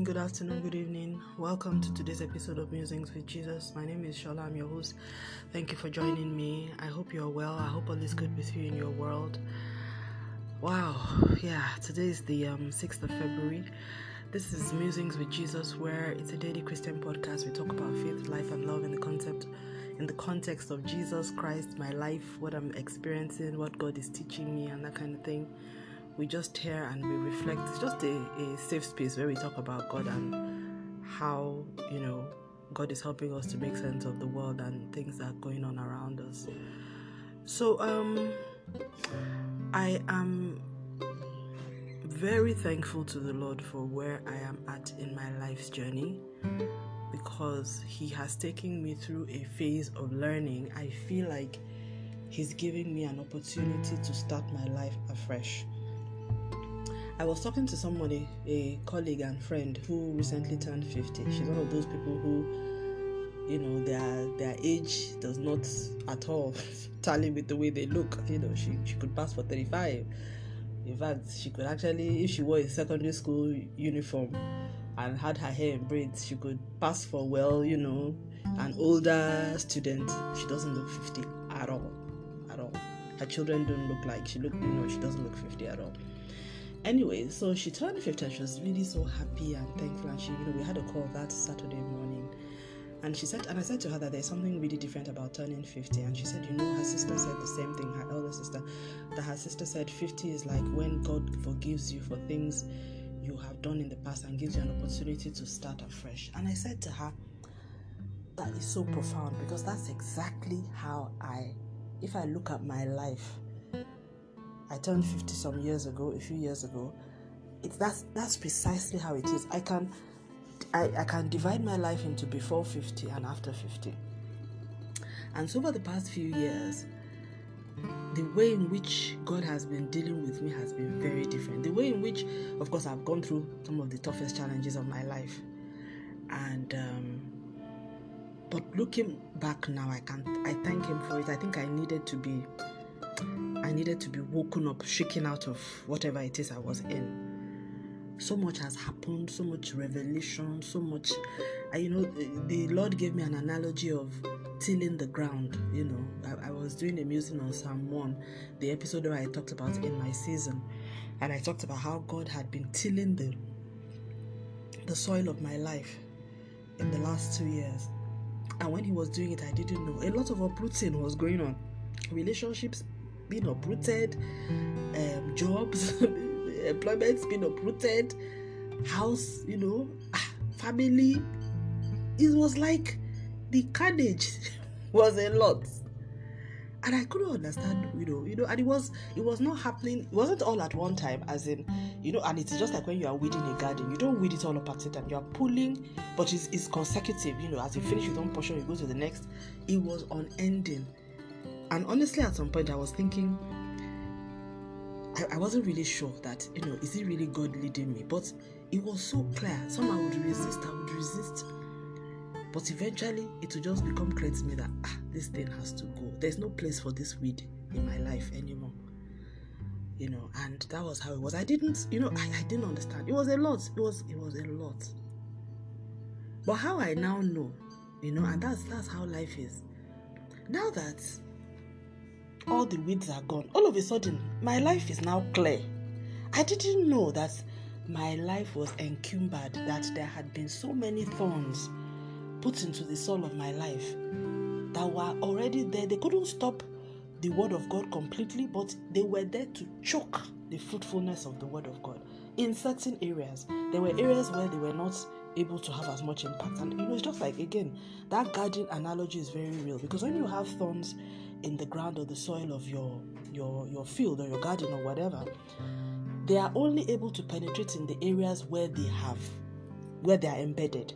morning, good afternoon, good evening. Welcome to today's episode of Musings with Jesus. My name is Shola, I'm your host. Thank you for joining me. I hope you're well. I hope all is good with you in your world. Wow, yeah, today is the um, 6th of February. This is Musings with Jesus, where it's a daily Christian podcast. We talk about faith, life, and love in the concept in the context of Jesus Christ, my life, what I'm experiencing, what God is teaching me, and that kind of thing we just hear and we reflect. It's just a, a safe space where we talk about God and how, you know, God is helping us to make sense of the world and things that are going on around us. So, um, I am very thankful to the Lord for where I am at in my life's journey because He has taken me through a phase of learning. I feel like He's giving me an opportunity to start my life afresh. I was talking to somebody, a colleague and friend who recently turned 50. She's one of those people who, you know, their their age does not at all tally with the way they look. You know, she, she could pass for 35. In fact, she could actually, if she wore a secondary school uniform and had her hair in braids, she could pass for, well, you know, an older student. She doesn't look 50 at all. At all. Her children don't look like she look, you know, she doesn't look 50 at all anyway, so she turned 50 and she was really so happy and thankful. And she, you know, we had a call that Saturday morning. And she said, and I said to her that there's something really different about turning 50. And she said, you know, her sister said the same thing, her elder sister, that her sister said 50 is like when God forgives you for things you have done in the past and gives you an opportunity to start afresh. And I said to her, that is so profound because that's exactly how I, if I look at my life, I turned 50 some years ago, a few years ago. It's that's that's precisely how it is. I can I, I can divide my life into before 50 and after 50. And so over the past few years, the way in which God has been dealing with me has been very different. The way in which, of course, I've gone through some of the toughest challenges of my life. And um, but looking back now, I can I thank him for it. I think I needed to be I needed to be woken up, shaken out of whatever it is I was in. So much has happened, so much revelation, so much. I, you know, the Lord gave me an analogy of tilling the ground. You know, I, I was doing a musing on Psalm 1, the episode where I talked about in my season, and I talked about how God had been tilling the the soil of my life in the last two years. And when He was doing it, I didn't know. A lot of uprooting was going on. Relationships being uprooted, um, jobs, employment's being uprooted, house, you know, ah, family. It was like the carnage was a lot. And I couldn't understand, you know, you know, and it was it was not happening, it wasn't all at one time, as in, you know, and it's just like when you are weeding a garden, you don't weed it all up at a time, you are pulling, but it's, it's consecutive, you know, as you finish with one portion, you go to the next. It was unending. And honestly, at some point, I was thinking, I, I, wasn't really sure that, you know, is it really God leading me? But it was so clear. Somehow I would resist, I would resist. But eventually, it would just become clear to me that, ah, this thing has to go. There's no place for this weed in my life anymore. You know, and that was how it was. I didn't, you know, I, I didn't understand. It was a lot. It was, it was a lot. But how I now know, you know, and that's that's how life is. Now that all the weeds are gone. All of a sudden, my life is now clear. I didn't know that my life was encumbered, that there had been so many thorns put into the soul of my life that were already there. They couldn't stop the word of God completely, but they were there to choke the fruitfulness of the word of God in certain areas. There were areas where they were not able to have as much impact. And you know, it's just like again, that garden analogy is very real because when you have thorns in the ground or the soil of your your your field or your garden or whatever, they are only able to penetrate in the areas where they have where they are embedded.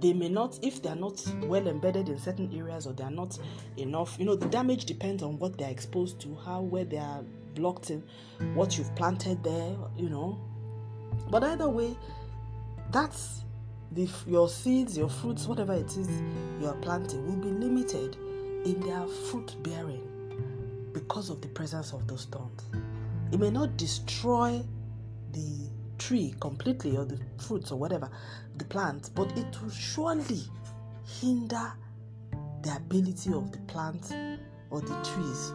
They may not, if they are not well embedded in certain areas or they are not enough, you know, the damage depends on what they are exposed to, how where they are blocked in, what you've planted there, you know. But either way, that's the, your seeds, your fruits, whatever it is you are planting, will be limited in their fruit bearing because of the presence of those thorns. It may not destroy the tree completely or the fruits or whatever, the plant, but it will surely hinder the ability of the plant or the trees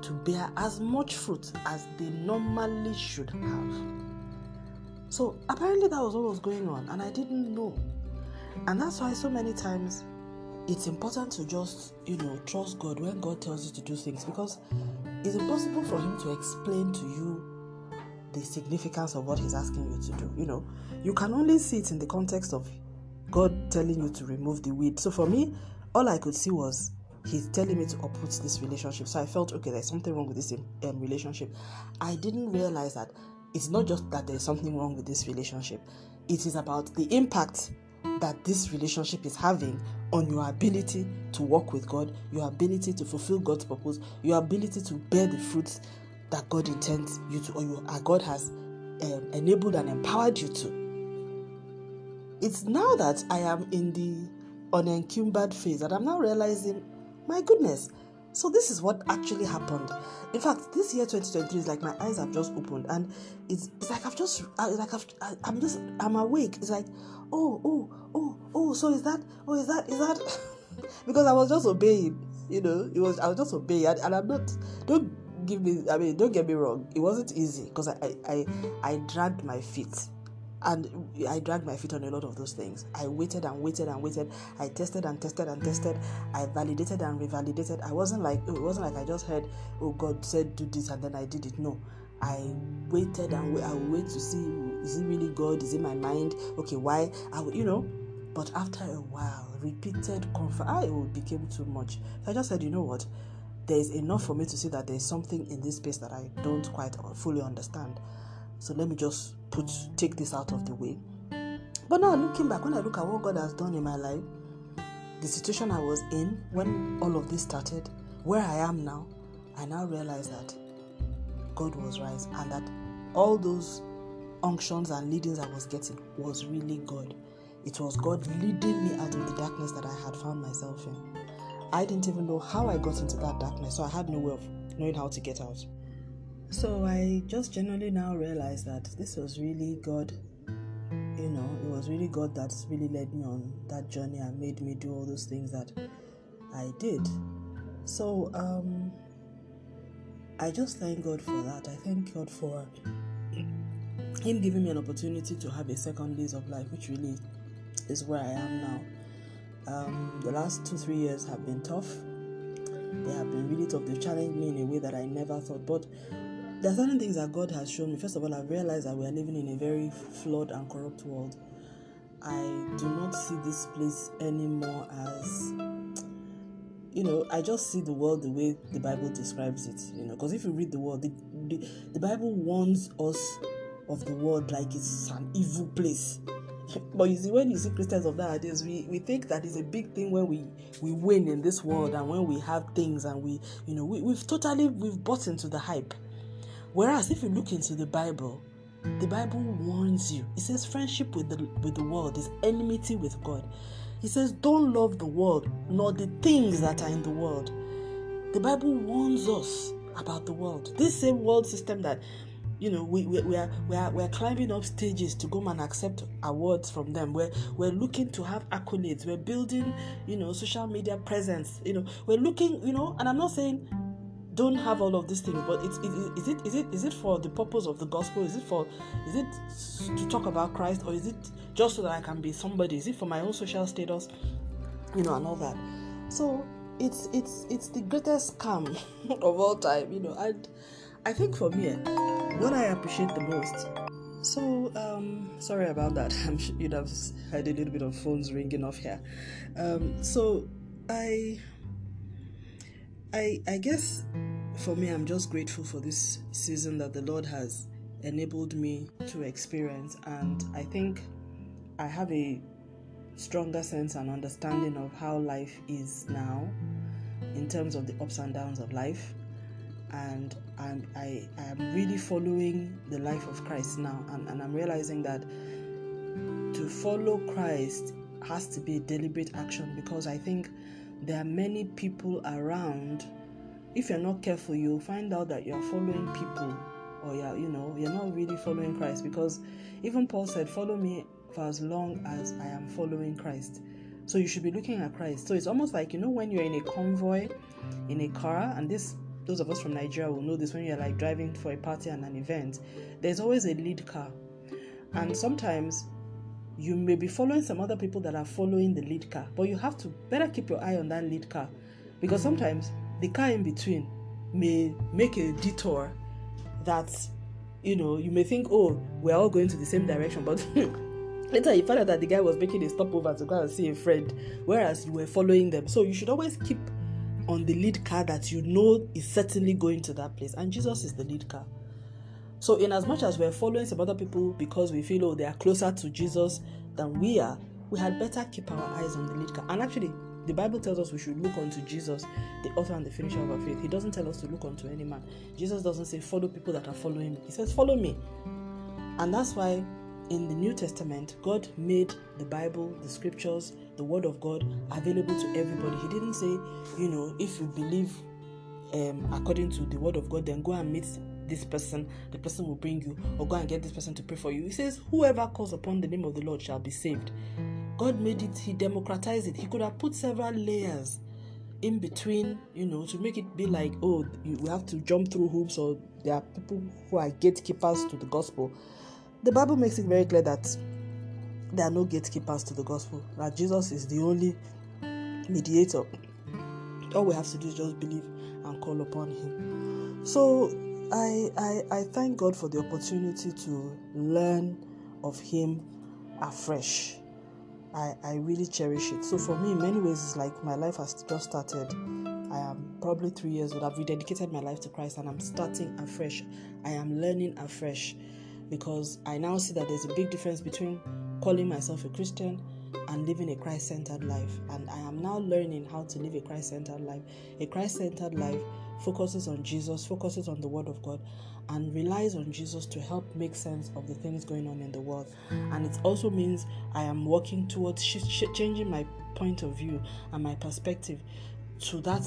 to bear as much fruit as they normally should have. So apparently that was what was going on, and I didn't know. And that's why so many times it's important to just, you know, trust God when God tells you to do things because it's impossible for Him to explain to you the significance of what He's asking you to do. You know, you can only see it in the context of God telling you to remove the weed. So for me, all I could see was He's telling me to uproot this relationship. So I felt, okay, there's something wrong with this um, relationship. I didn't realize that it's not just that there's something wrong with this relationship, it is about the impact that this relationship is having on your ability to work with God, your ability to fulfill God's purpose, your ability to bear the fruits that God intends you to, or you, uh, God has um, enabled and empowered you to. It's now that I am in the unencumbered phase that I'm now realizing, my goodness, so this is what actually happened. In fact, this year 2023 is like my eyes have just opened, and it's, it's like I've just like I've, I'm just I'm awake. It's like oh oh oh oh. So is that oh is that is that because I was just obeying. You know, it was I was just obeying, and, and I'm not. Don't give me. I mean, don't get me wrong. It wasn't easy because I I I, I dragged my feet and I dragged my feet on a lot of those things. I waited and waited and waited. I tested and tested and tested. I validated and revalidated. I wasn't like it wasn't like I just heard, oh God said do this and then I did it. No, I waited and I would wait to see is it really God? Is it my mind? Okay, why? I would, you know. But after a while, repeated comfort, I it became too much. So I just said, you know what? There is enough for me to see that there is something in this space that I don't quite fully understand. So let me just put take this out of the way. But now looking back, when I look at what God has done in my life, the situation I was in when all of this started, where I am now, I now realize that God was right and that all those unctions and leadings I was getting was really God. It was God leading me out of the darkness that I had found myself in. I didn't even know how I got into that darkness, so I had no way of knowing how to get out. So I just generally now realize that this was really God. You know, it was really God that really led me on that journey and made me do all those things that I did. So um, I just thank God for that. I thank God for Him giving me an opportunity to have a second lease of life, which really is where I am now. Um, the last two, three years have been tough. They have been really tough. They've challenged me in a way that I never thought. But there are certain things that God has shown me. First of all, I've realized that we are living in a very flawed and corrupt world. I do not see this place anymore as, you know, I just see the world the way the Bible describes it. You know, because if you read the world, the, the, the Bible warns us of the world like it's an evil place. but you see, when you see Christians of nowadays, we, we think that is a big thing when we, we win in this world and when we have things and we, you know, we, we've totally, we've bought into the hype. Whereas if you look into the Bible, the Bible warns you. It says friendship with the with the world is enmity with God. It says don't love the world nor the things that are in the world. The Bible warns us about the world. This same world system that you know we, we, we are we are we are climbing up stages to go and accept awards from them we're we're looking to have accolades we're building you know social media presence you know we're looking you know and i'm not saying don't have all of these things but it's, it, is it is it is it for the purpose of the gospel? Is it for is it to talk about christ or is it just so that i can be somebody? Is it for my own social status you know and all that? So it's it's it's the greatest scam of all time you know and i think for me what i appreciate the most so um sorry about that. I'm sure you'd have heard a little bit of phones ringing off here. Um so i I I guess for me I'm just grateful for this season that the Lord has enabled me to experience. And I think I have a stronger sense and understanding of how life is now in terms of the ups and downs of life. And I'm, I am really following the life of Christ now. And, and I'm realizing that to follow Christ has to be a deliberate action because I think there are many people around. If you're not careful, you'll find out that you're following people or you're, you know, you're not really following Christ because even Paul said, Follow me for as long as I am following Christ. So you should be looking at Christ. So it's almost like, you know, when you're in a convoy in a car, and this those of us from Nigeria will know this when you're like driving for a party and an event, there's always a lead car. And sometimes you may be following some other people that are following the lead car, but you have to better keep your eye on that lead car because mm-hmm. sometimes the car in between may make a detour that you know you may think, oh, we're all going to the same direction, but later you find out that the guy was making a stopover to go and see a friend, whereas you were following them. So you should always keep on the lead car that you know is certainly going to that place, and Jesus is the lead car. So, in as much as we're following some other people because we feel oh they are closer to Jesus than we are, we had better keep our eyes on the lead car. And actually, the Bible tells us we should look unto Jesus, the author and the finisher of our faith. He doesn't tell us to look unto any man. Jesus doesn't say follow people that are following me. He says follow me. And that's why in the New Testament, God made the Bible, the scriptures, the Word of God available to everybody. He didn't say, you know, if you believe um, according to the Word of God, then go and meet this person, the person will bring you, or go and get this person to pray for you. He says, Whoever calls upon the name of the Lord shall be saved. God made it, He democratized it. He could have put several layers in between, you know, to make it be like, oh, you, have to jump through hoops, or there are people who are gatekeepers to the gospel. The Bible makes it very clear that there are no gatekeepers to the gospel, that Jesus is the only mediator. All we have to do is just believe and call upon Him. So I, I, I thank God for the opportunity to learn of Him afresh. I, I really cherish it. So for me, in many ways, it's like my life has just started. I am probably three years old. I've rededicated my life to Christ and I'm starting afresh. I am learning afresh because I now see that there's a big difference between calling myself a Christian and living a Christ centered life. And I am now learning how to live a Christ centered life. A Christ centered life focuses on Jesus, focuses on the Word of God, and relies on Jesus to help make sense of the things going on in the world. And it also means I am working towards sh- changing my point of view and my perspective to that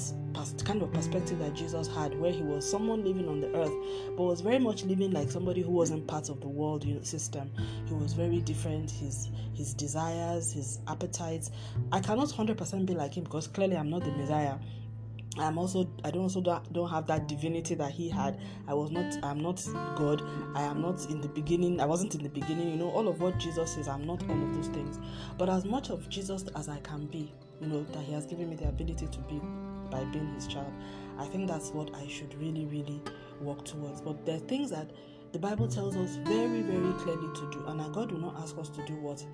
kind of perspective that Jesus had, where he was someone living on the earth, but was very much living like somebody who wasn't part of the world system. He was very different. His his desires, his appetites. I cannot hundred percent be like him because clearly I'm not the Messiah. I'm also I don't also don't have that divinity that he had. I was not I'm not God. I am not in the beginning. I wasn't in the beginning. You know all of what Jesus is. I'm not all of those things. But as much of Jesus as I can be, you know, that He has given me the ability to be by being His child. I think that's what I should really, really work towards. But there are things that the Bible tells us very, very clearly to do, and God will not ask us to do what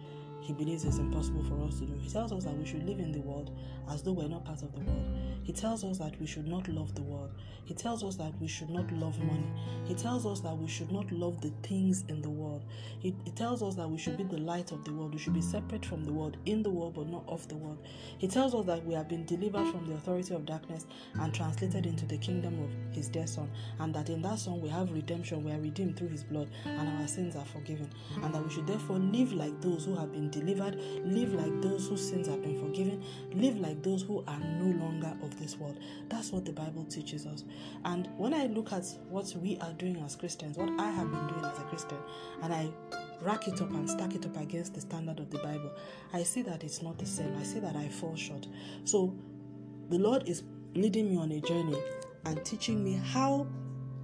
he believes it's impossible for us to do. He tells us that we should live in the world as though we're not part of the world. He tells us that we should not love the world. He tells us that we should not love money. He tells us that we should not love the things in the world. He, he tells us that we should be the light of the world. We should be separate from the world, in the world, but not of the world. He tells us that we have been delivered from the authority of darkness and translated into the kingdom of His dear Son, and that in that Son we have redemption. We are redeemed through His blood, and our sins are forgiven, and that we should therefore live like those who have been delivered, live like those whose sins have been forgiven, live like those who are no longer of this world. That's what the Bible teaches us. And when I look at what we are doing as Christians, what I have been doing as a Christian, and I rack it up and stack it up against the standard of the Bible, I see that it's not the same. I see that I fall short. So the Lord is leading me on a journey and teaching me how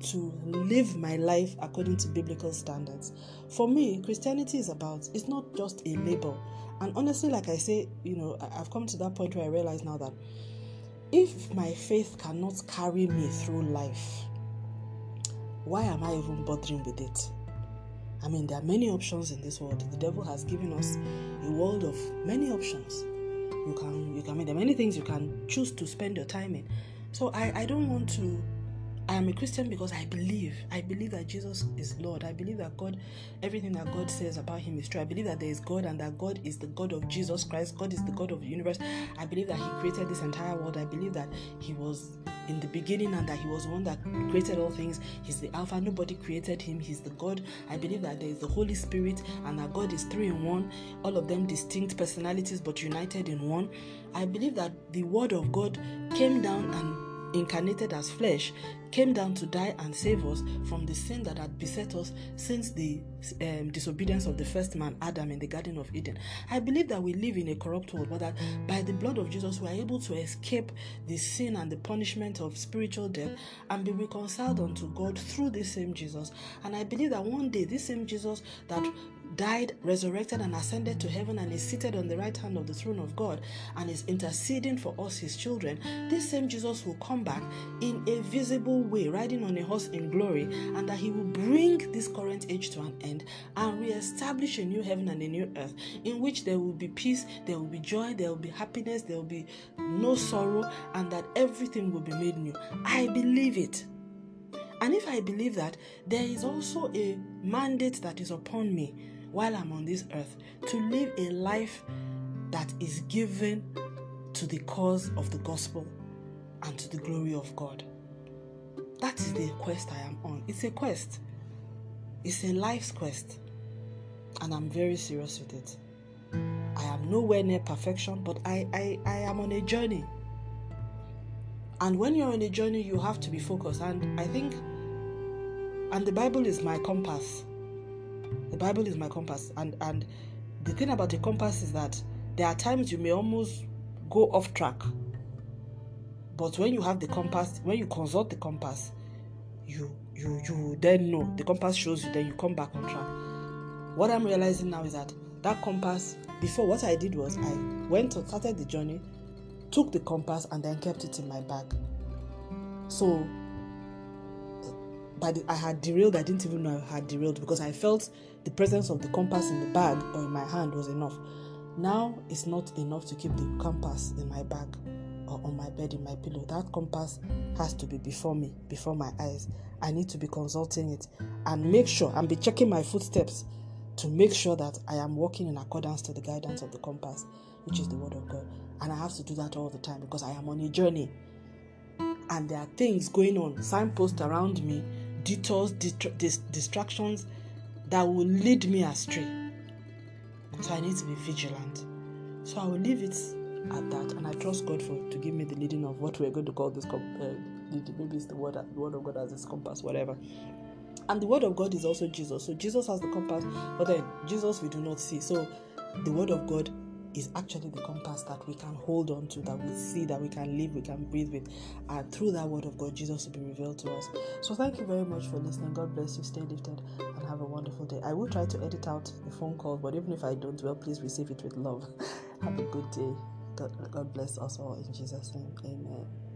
to live my life according to biblical standards. For me, Christianity is about, it's not just a label. And honestly, like I say, you know, I've come to that point where I realize now that if my faith cannot carry me through life, why am I even bothering with it? I mean, there are many options in this world. The devil has given us a world of many options. You can, you can, I mean, there are many things you can choose to spend your time in. So I, I don't want to I am a Christian because I believe. I believe that Jesus is Lord. I believe that God, everything that God says about Him is true. I believe that there is God and that God is the God of Jesus Christ. God is the God of the universe. I believe that He created this entire world. I believe that He was in the beginning and that He was one that created all things. He's the Alpha. Nobody created Him. He's the God. I believe that there is the Holy Spirit and that God is three in one, all of them distinct personalities but united in one. I believe that the Word of God came down and incarnated as flesh, came down to die and save us from the sin that had beset us since the um, disobedience of the first man, Adam, in the Garden of Eden. I believe that we live in a corrupt world, but that by the blood of Jesus, we are able to escape the sin and the punishment of spiritual death and be reconciled unto God through this same Jesus. And I believe that one day, this same Jesus that died, resurrected, and ascended to heaven, and is seated on the right hand of the throne of God and is interceding for us, his children, this same Jesus will come back in a visible way, riding on a horse in glory, and that he will bring this current age to an end and re-establish a new heaven and a new earth in which there will be peace, there will be joy, there will be happiness, there will be no sorrow, and that everything will be made new. I believe it. And if I believe that, there is also a mandate that is upon me while I'm on this earth to live a life that is given to the cause of the gospel and to the glory of God. That is the quest I am on. It's a quest, it's a life's quest, and I'm very serious with it. I am nowhere near perfection, but I, I, I am on a journey. And when you're on a journey, you have to be focused. And I think, and the Bible is my compass. The Bible is my compass. And and the thing about the compass is that there are times you may almost go off track. But when you have the compass, when you consult the compass, you you you then know the compass shows you, then you come back on track. What I'm realizing now is that that compass before what I did was I went to started the journey, took the compass and then kept it in my bag. So the, I had derailed, I didn't even know I had derailed because I felt the presence of the compass in the bag or in my hand was enough. Now it's not enough to keep the compass in my bag or on my bed in my pillow. That compass has to be before me, before my eyes. I need to be consulting it and make sure and be checking my footsteps to make sure that I am walking in accordance to the guidance of the compass, which is the word of God. And I have to do that all the time because I am on a journey. And there are things going on, signposts around me detours, distractions that will lead me astray. So I need to be vigilant. So I will leave it at that, and I trust God for to give me the leading of what we're going to call this. Uh, maybe it's the word, the word of God as this compass, whatever. And the word of God is also Jesus. So Jesus has the compass, but then Jesus we do not see. So the word of God is actually the compass that we can hold on to, that we see, that we can live, we can breathe with. And through that word of God, Jesus will be revealed to us. So thank you very much for listening. God bless you. Stay lifted and have a wonderful day. I will try to edit out the phone call, but even if I don't, well, please receive it with love. have a good day. God, God bless us all in Jesus' name. Amen.